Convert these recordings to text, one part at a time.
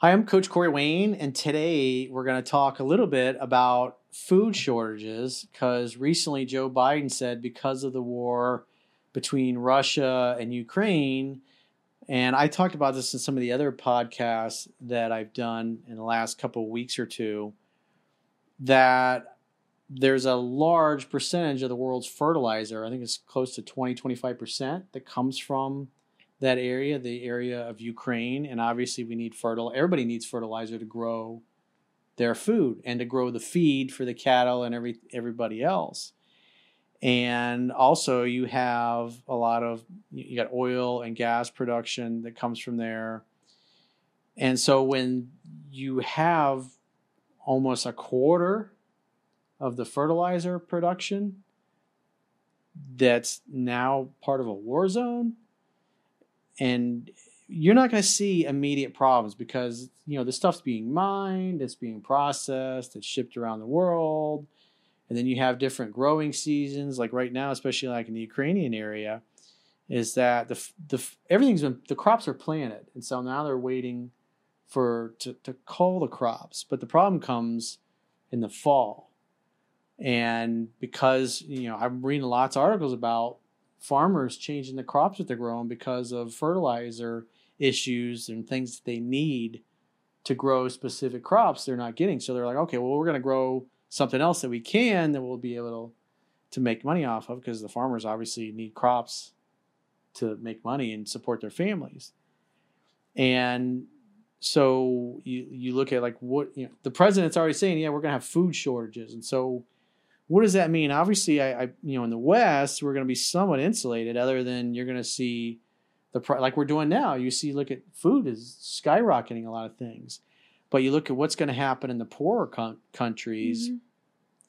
Hi, I'm Coach Corey Wayne, and today we're going to talk a little bit about food shortages because recently Joe Biden said because of the war between Russia and Ukraine, and I talked about this in some of the other podcasts that I've done in the last couple of weeks or two, that there's a large percentage of the world's fertilizer, I think it's close to 20, 25%, that comes from that area, the area of Ukraine. And obviously, we need fertile. Everybody needs fertilizer to grow their food and to grow the feed for the cattle and every everybody else. And also, you have a lot of you got oil and gas production that comes from there. And so, when you have almost a quarter of the fertilizer production that's now part of a war zone and you're not going to see immediate problems because you know the stuff's being mined it's being processed it's shipped around the world and then you have different growing seasons. Like right now especially like in the ukrainian area is that the the everything's been the crops are planted and so now they're waiting for to, to cull the crops. But the problem comes in the fall. And because you know i'm reading lots of articles about farmers changing the crops that they're growing because of fertilizer issues and things that they need to grow specific crops they're not getting. So they're like, okay, well, we're going to grow something else that we can that we'll be able to make money off of because the farmers obviously need crops to make money and support their families. And so you you look at like what you know, the president's already saying, yeah, we're going to have food shortages, and so what does that mean? Obviously, I, I you know in the West we're going to be somewhat insulated, other than you're going to see the like we're doing now. You see, look at food is skyrocketing a lot of things, but you look at what's going to happen in the poorer countries, mm-hmm.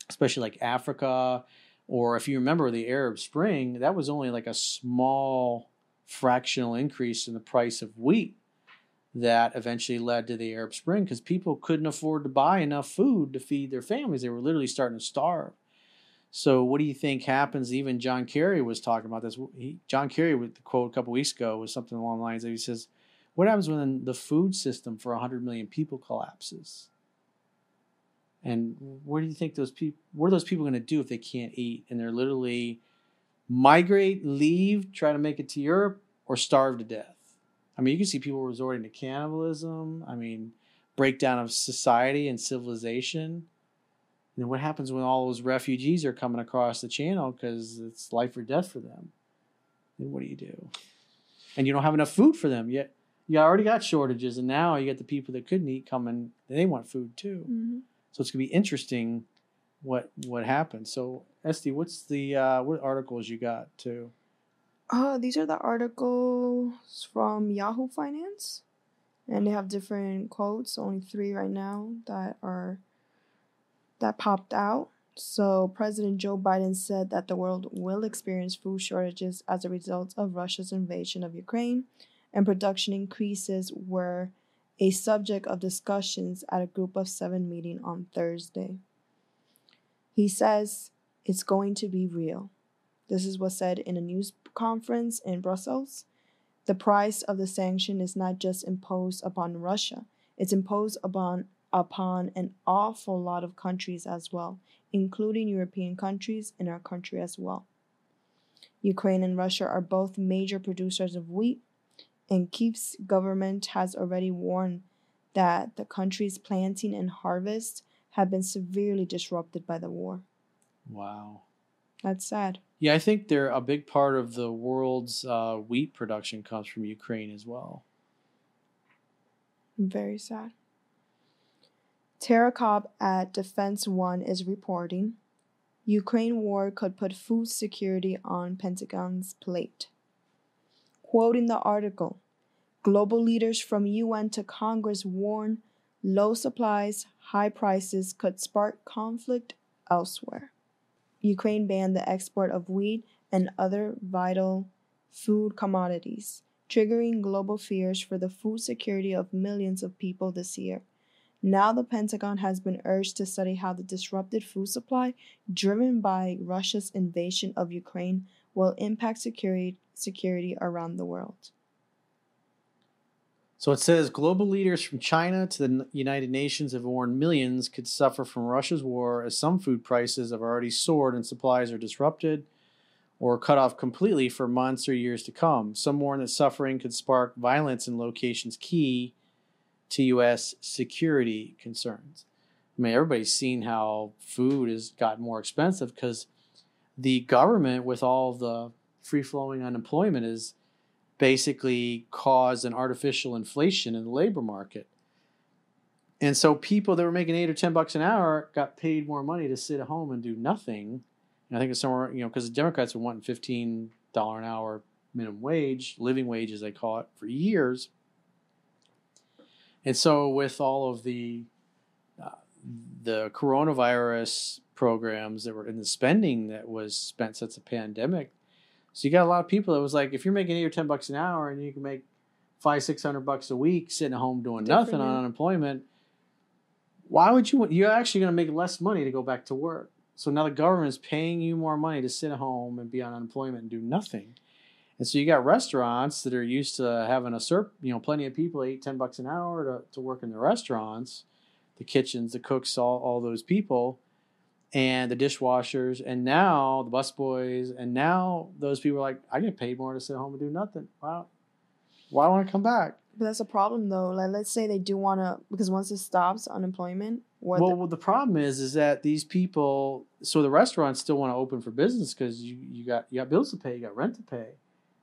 especially like Africa, or if you remember the Arab Spring, that was only like a small fractional increase in the price of wheat that eventually led to the Arab Spring because people couldn't afford to buy enough food to feed their families. They were literally starting to starve. So, what do you think happens? Even John Kerry was talking about this. He, John Kerry, with the quote a couple weeks ago, was something along the lines of he says, "What happens when the food system for 100 million people collapses?" And where do you think those people? What are those people going to do if they can't eat and they're literally migrate, leave, try to make it to Europe, or starve to death? I mean, you can see people resorting to cannibalism. I mean, breakdown of society and civilization then what happens when all those refugees are coming across the channel because it's life or death for them? Then what do you do? And you don't have enough food for them yet. You already got shortages, and now you got the people that couldn't eat coming. They want food too. Mm-hmm. So it's gonna be interesting what what happens. So Esty, what's the uh, what articles you got too? Uh, these are the articles from Yahoo Finance, and they have different quotes. Only three right now that are that popped out. So, President Joe Biden said that the world will experience food shortages as a result of Russia's invasion of Ukraine, and production increases were a subject of discussions at a Group of Seven meeting on Thursday. He says it's going to be real. This is what said in a news conference in Brussels. The price of the sanction is not just imposed upon Russia, it's imposed upon upon an awful lot of countries as well, including European countries and our country as well. Ukraine and Russia are both major producers of wheat, and Kyiv's government has already warned that the country's planting and harvest have been severely disrupted by the war. Wow. That's sad. Yeah, I think they're a big part of the world's uh, wheat production comes from Ukraine as well. Very sad. Tara Copp at Defense One is reporting Ukraine war could put food security on Pentagon's plate. Quoting the article, global leaders from UN to Congress warn low supplies, high prices could spark conflict elsewhere. Ukraine banned the export of wheat and other vital food commodities, triggering global fears for the food security of millions of people this year. Now, the Pentagon has been urged to study how the disrupted food supply, driven by Russia's invasion of Ukraine, will impact security, security around the world. So it says global leaders from China to the United Nations have warned millions could suffer from Russia's war as some food prices have already soared and supplies are disrupted or cut off completely for months or years to come. Some warn that suffering could spark violence in locations key to U.S. security concerns. I mean, everybody's seen how food has gotten more expensive because the government, with all the free flowing unemployment, is basically caused an artificial inflation in the labor market. And so people that were making eight or ten bucks an hour got paid more money to sit at home and do nothing. And I think it's somewhere, you know, because the Democrats were wanting fifteen dollar an hour minimum wage, living wage as they call it, for years. And so with all of the uh, the coronavirus programs that were in the spending that was spent since the pandemic, so you got a lot of people that was like, if you're making eight or ten bucks an hour and you can make five, six hundred bucks a week sitting at home doing Different, nothing on unemployment, why would you? You're actually going to make less money to go back to work. So now the government is paying you more money to sit at home and be on unemployment and do nothing. And so you got restaurants that are used to having a serp, you know, plenty of people, eight, ten bucks an hour to, to work in the restaurants, the kitchens, the cooks, all, all those people and the dishwashers, and now the busboys, and now those people are like, I get paid more to sit home and do nothing. Wow, why want to come back? But that's a problem though. Like, let's say they do want to, because once it stops unemployment, what? Well, the, well, the problem is, is that these people, so the restaurants still want to open for business because you you got you got bills to pay, you got rent to pay,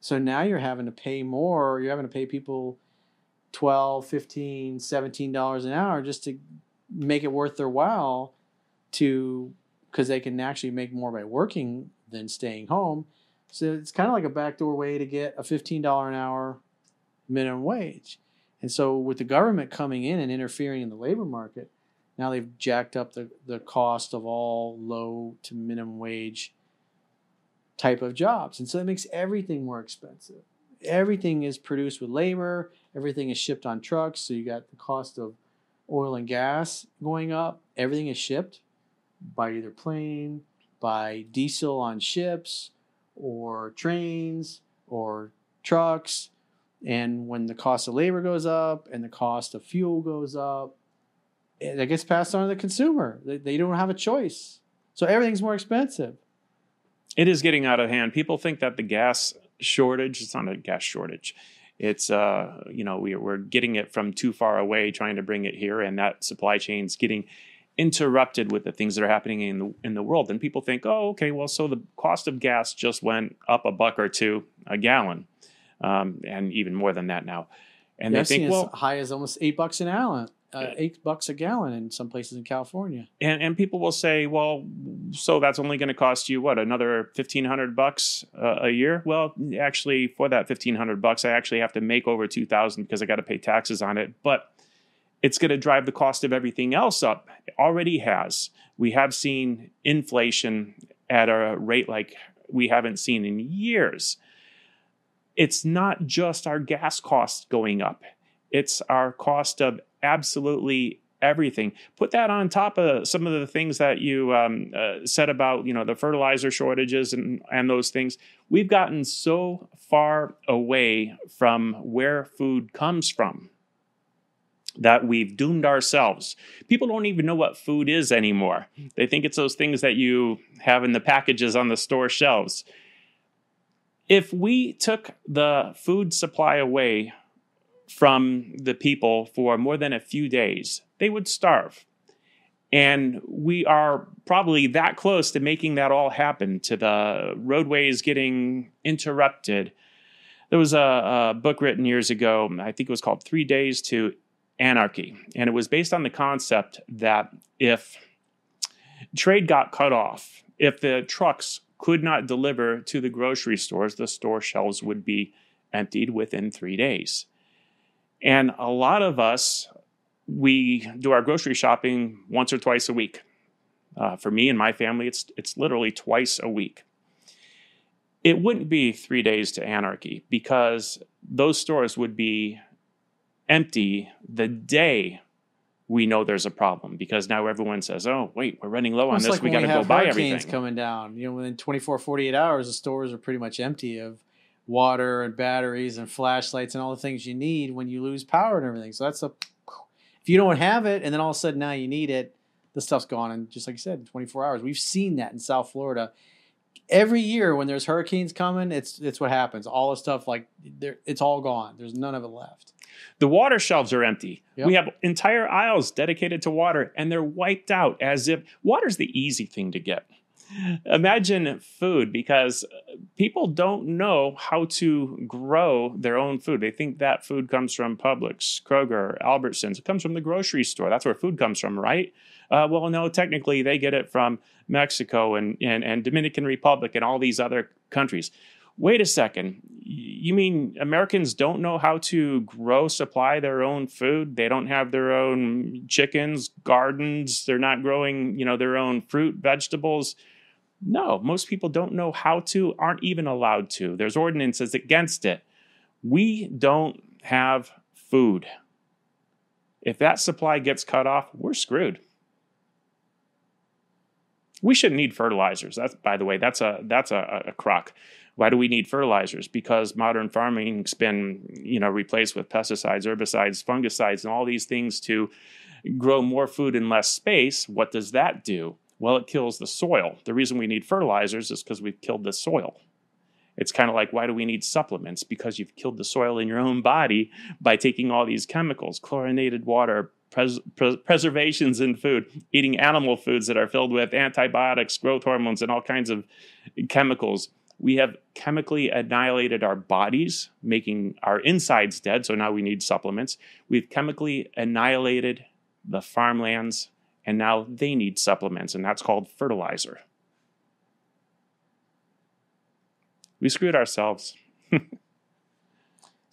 so now you're having to pay more. You're having to pay people 12 15 17 dollars an hour just to make it worth their while to because they can actually make more by working than staying home. So it's kind of like a backdoor way to get a $15 an hour minimum wage. And so with the government coming in and interfering in the labor market, now they've jacked up the, the cost of all low to minimum wage type of jobs. And so it makes everything more expensive. Everything is produced with labor, everything is shipped on trucks. So you got the cost of oil and gas going up, everything is shipped by either plane, by diesel on ships, or trains, or trucks. And when the cost of labor goes up and the cost of fuel goes up, that gets passed on to the consumer. They, they don't have a choice. So everything's more expensive. It is getting out of hand. People think that the gas shortage, it's not a gas shortage. It's, uh, you know, we, we're getting it from too far away, trying to bring it here, and that supply chain's getting interrupted with the things that are happening in the in the world. And people think, oh, okay, well, so the cost of gas just went up a buck or two a gallon, um, and even more than that now. And yeah, they think, well, as high as almost eight bucks an gallon. Uh, eight bucks a gallon in some places in California. And and people will say, well, so that's only going to cost you what another fifteen hundred bucks uh, a year? Well, actually, for that fifteen hundred bucks, I actually have to make over two thousand because I got to pay taxes on it. But it's going to drive the cost of everything else up. It already has. We have seen inflation at a rate like we haven't seen in years. It's not just our gas costs going up, it's our cost of absolutely everything. Put that on top of some of the things that you um, uh, said about, you know, the fertilizer shortages and, and those things. We've gotten so far away from where food comes from that we've doomed ourselves. People don't even know what food is anymore. They think it's those things that you have in the packages on the store shelves. If we took the food supply away from the people for more than a few days, they would starve. And we are probably that close to making that all happen, to the roadways getting interrupted. There was a, a book written years ago, I think it was called Three Days to anarchy. And it was based on the concept that if trade got cut off, if the trucks could not deliver to the grocery stores, the store shelves would be emptied within three days. And a lot of us, we do our grocery shopping once or twice a week. Uh, for me and my family, it's, it's literally twice a week. It wouldn't be three days to anarchy because those stores would be empty the day we know there's a problem because now everyone says, "Oh, wait, we're running low on this. Like we got to go buy everything." coming down, you know, within 24, 48 hours, the stores are pretty much empty of water and batteries and flashlights and all the things you need when you lose power and everything. So that's a if you don't have it and then all of a sudden now you need it, the stuff's gone and just like you said, in 24 hours. We've seen that in South Florida. Every year when there's hurricanes coming, it's it's what happens. All the stuff like there it's all gone. There's none of it left. The water shelves are empty. Yep. We have entire aisles dedicated to water and they're wiped out as if water's the easy thing to get. Imagine food because people don't know how to grow their own food. They think that food comes from Publix, Kroger, Albertsons. It comes from the grocery store. That's where food comes from, right? Uh, well, no, technically they get it from Mexico and, and, and Dominican Republic and all these other countries. Wait a second. You mean Americans don't know how to grow, supply their own food? They don't have their own chickens, gardens. They're not growing, you know, their own fruit, vegetables. No, most people don't know how to, aren't even allowed to. There's ordinances against it. We don't have food. If that supply gets cut off, we're screwed. We shouldn't need fertilizers. That's by the way, that's a that's a, a crock. Why do we need fertilizers? Because modern farming's been, you know, replaced with pesticides, herbicides, fungicides, and all these things to grow more food in less space. What does that do? Well, it kills the soil. The reason we need fertilizers is because we've killed the soil. It's kind of like why do we need supplements? Because you've killed the soil in your own body by taking all these chemicals, chlorinated water, pres- pres- preservations in food, eating animal foods that are filled with antibiotics, growth hormones, and all kinds of chemicals. We have chemically annihilated our bodies, making our insides dead. So now we need supplements. We've chemically annihilated the farmlands, and now they need supplements, and that's called fertilizer. We screwed ourselves.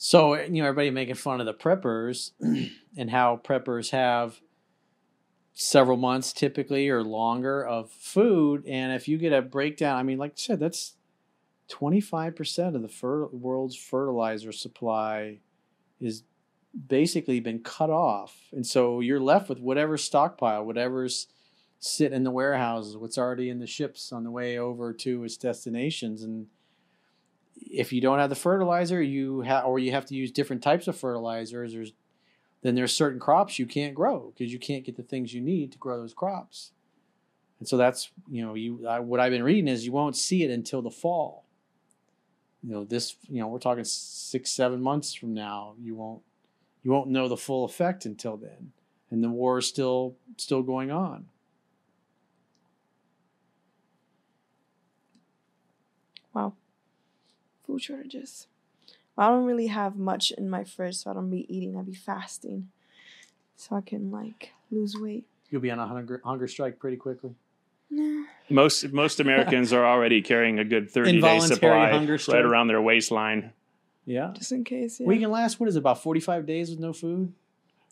So you know, everybody making fun of the preppers and how preppers have several months typically or longer of food, and if you get a breakdown, I mean, like I said, that's twenty five percent of the fer- world's fertilizer supply is basically been cut off, and so you're left with whatever stockpile, whatever's sitting in the warehouses, what's already in the ships on the way over to its destinations, and if you don't have the fertilizer, you have or you have to use different types of fertilizers. There's then there's certain crops you can't grow because you can't get the things you need to grow those crops. And so that's you know you I, what I've been reading is you won't see it until the fall. You know this you know we're talking six seven months from now you won't you won't know the full effect until then, and the war is still still going on. Wow. Food shortages. I don't really have much in my fridge, so I don't be eating. I be fasting, so I can like lose weight. You'll be on a hunger hunger strike pretty quickly. Nah. Most most Americans are already carrying a good thirty day Involuntary supply right around their waistline. Yeah. Just in case. Yeah. We can last what is it, about forty five days with no food?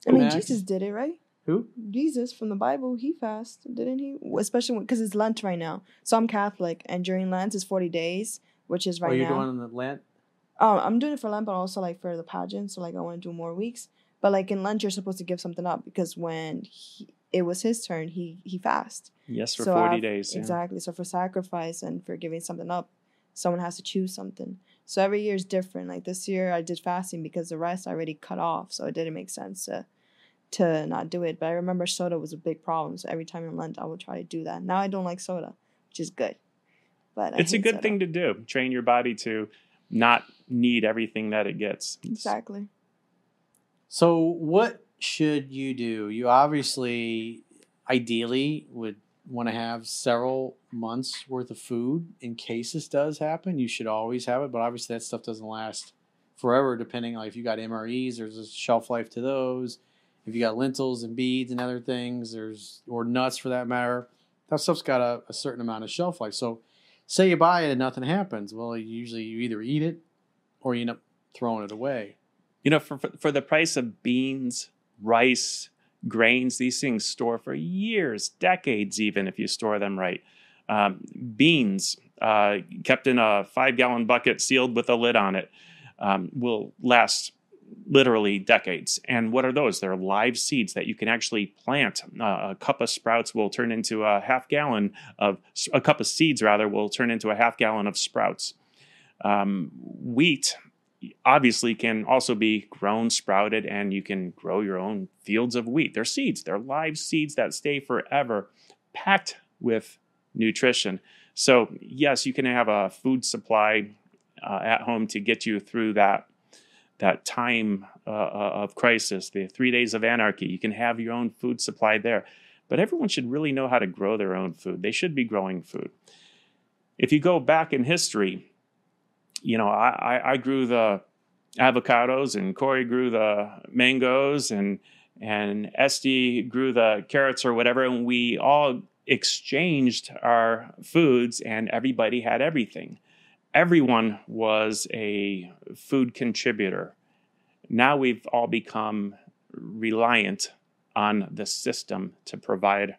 I mean, Max? Jesus did it, right? Who? Jesus from the Bible, he fasted, didn't he? Especially because it's Lent right now. So I'm Catholic, and during Lent is 40 days, which is oh, right you're now. on the Lent. Um, I'm doing it for Lent, but also like for the pageant. So like I want to do more weeks. But like in Lent, you're supposed to give something up because when he, it was his turn, he he fasted. Yes, for So forty I've- days. yeah. Exactly. So for sacrifice and for giving something up, someone has to choose something. So every year is different. Like this year, I did fasting because the rest I already cut off, so it didn't make sense to to not do it. But I remember soda was a big problem, so every time in Lent, I would try to do that. Now I don't like soda, which is good. But I It's a good soda. thing to do. Train your body to not need everything that it gets. Exactly. So what should you do? You obviously ideally would want to have several months worth of food in case this does happen. You should always have it, but obviously that stuff doesn't last forever depending like if you got MREs, there's a shelf life to those. If you got lentils and beads and other things, there's or nuts for that matter, that stuff's got a, a certain amount of shelf life. So say you buy it and nothing happens. Well, usually you either eat it or you end up throwing it away. You know, for, for for the price of beans, rice, grains, these things store for years, decades, even if you store them right. Um, beans uh, kept in a five gallon bucket, sealed with a lid on it, um, will last literally decades. And what are those? They're live seeds that you can actually plant. Uh, a cup of sprouts will turn into a half gallon of a cup of seeds rather will turn into a half gallon of sprouts. Um, wheat obviously can also be grown, sprouted, and you can grow your own fields of wheat. They're seeds, they're live seeds that stay forever, packed with nutrition. So, yes, you can have a food supply uh, at home to get you through that that time uh, uh, of crisis, the three days of anarchy. You can have your own food supply there. But everyone should really know how to grow their own food. They should be growing food. If you go back in history, you know, I, I, I grew the avocados and Corey grew the mangoes and and Esty grew the carrots or whatever, and we all exchanged our foods and everybody had everything. Everyone was a food contributor. Now we've all become reliant on the system to provide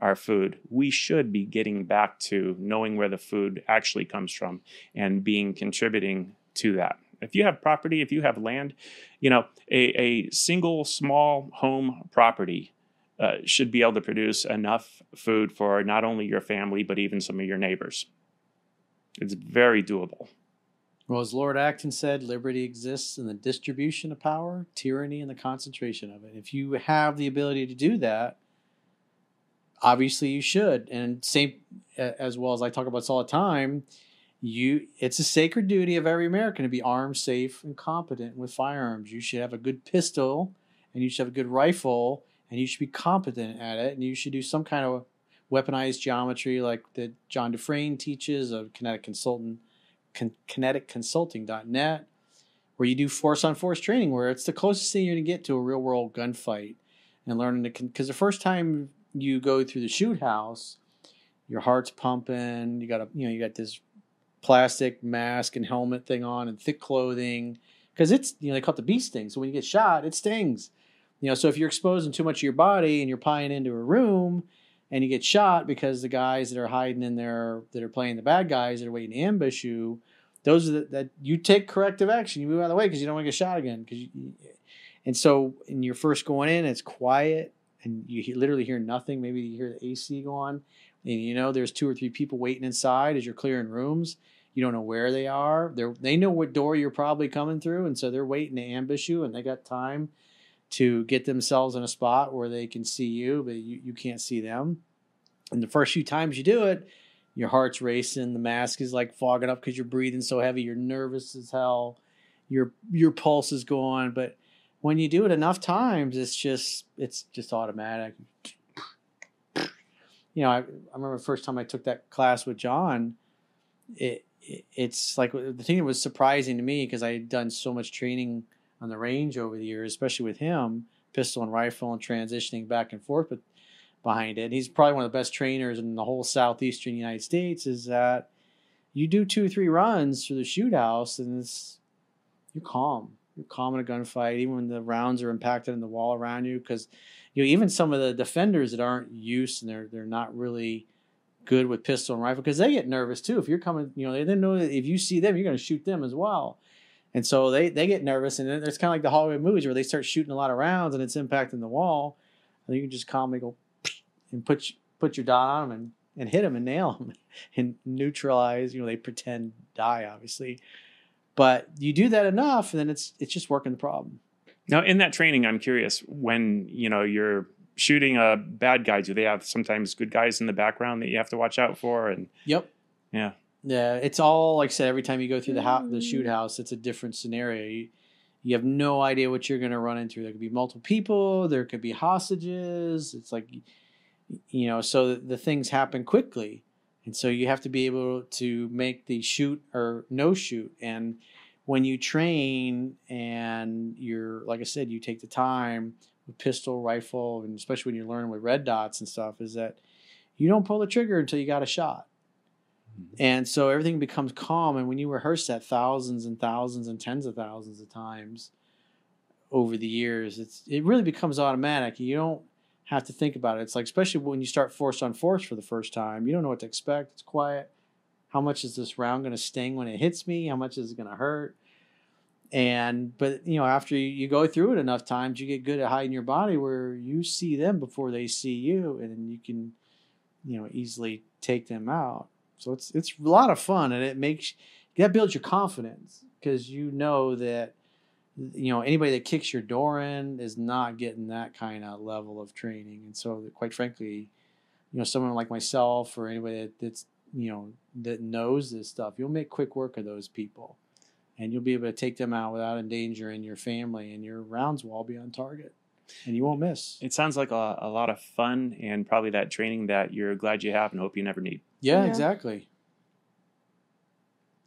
our food. We should be getting back to knowing where the food actually comes from and being contributing to that. If you have property, if you have land, you know, a, a single small home property uh, should be able to produce enough food for not only your family, but even some of your neighbors. It's very doable. Well, as Lord Acton said, liberty exists in the distribution of power, tyranny in the concentration of it. If you have the ability to do that, obviously you should. And same as well as I talk about this all the time, you it's a sacred duty of every American to be armed, safe, and competent with firearms. You should have a good pistol and you should have a good rifle and you should be competent at it and you should do some kind of weaponized geometry like that John Dufresne teaches of kinetic consultant con- kineticconsulting.net where you do force on force training where it's the closest thing you're going to get to a real world gunfight and learning to because the first time you go through the shoot house your heart's pumping you got a you know you got this plastic mask and helmet thing on and thick clothing because it's you know they call it the bee sting. So when you get shot it stings. You know so if you're exposing too much of your body and you're pieing into a room and you get shot because the guys that are hiding in there that are playing the bad guys that are waiting to ambush you those are the, that you take corrective action. You move out of the way because you don't want to get shot again because and so in your first going in it's quiet and you literally hear nothing maybe you hear the ac go on and you know there's two or three people waiting inside as you're clearing rooms you don't know where they are they they know what door you're probably coming through and so they're waiting to ambush you and they got time to get themselves in a spot where they can see you, but you, you can't see them. And the first few times you do it, your heart's racing, the mask is like fogging up because you're breathing so heavy, you're nervous as hell, your your pulse is going. But when you do it enough times, it's just it's just automatic. You know, I, I remember the first time I took that class with John. It, it it's like the thing that was surprising to me because I had done so much training on the range over the years, especially with him, pistol and rifle and transitioning back and forth but behind it. He's probably one of the best trainers in the whole southeastern United States. Is that you do two or three runs through the shoot house and it's you're calm. You're calm in a gunfight, even when the rounds are impacted in the wall around you. Because you know, even some of the defenders that aren't used and they're they're not really good with pistol and rifle because they get nervous too. If you're coming, you know, they didn't know that if you see them, you're going to shoot them as well. And so they, they get nervous, and it's kind of like the Hollywood movies where they start shooting a lot of rounds and it's impacting the wall. And you can just calmly go and put put your dot on them and, and hit them and nail them and neutralize. You know, they pretend die, obviously, but you do that enough, and then it's it's just working the problem. Now, in that training, I'm curious when you know you're shooting a bad guy. Do they have sometimes good guys in the background that you have to watch out for? And yep, yeah, yeah, it's all like I said. Every time you go through the house, the mm. shoot house, it's a different scenario. You, you have no idea what you're going to run into. There could be multiple people. There could be hostages. It's like, you know, so the, the things happen quickly, and so you have to be able to make the shoot or no shoot. And when you train, and you're like I said, you take the time with pistol, rifle, and especially when you're learning with red dots and stuff, is that you don't pull the trigger until you got a shot mm-hmm. and so everything becomes calm. And when you rehearse that thousands and thousands and tens of thousands of times over the years, it's it really becomes automatic. You don't have to think about it. It's like especially when you start force on force for the first time, you don't know what to expect. It's quiet. How much is this round going to sting when it hits me? How much is it going to hurt? And but you know after you, you go through it enough times, you get good at hiding your body where you see them before they see you, and you can you know easily take them out. So it's it's a lot of fun, and it makes that builds your confidence because you know that you know anybody that kicks your door in is not getting that kind of level of training. And so quite frankly you know someone like myself or anybody that, that's you know that knows this stuff you'll make quick work of those people. And you'll be able to take them out without endangering your family and your rounds will all be on target. And you won't miss. It sounds like a, a lot of fun and probably that training that you're glad you have and hope you never need. yeah, Yeah. exactly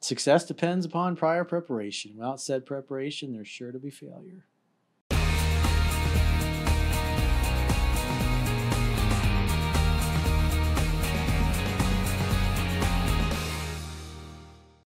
success depends upon prior preparation. Without said preparation there's sure to be failure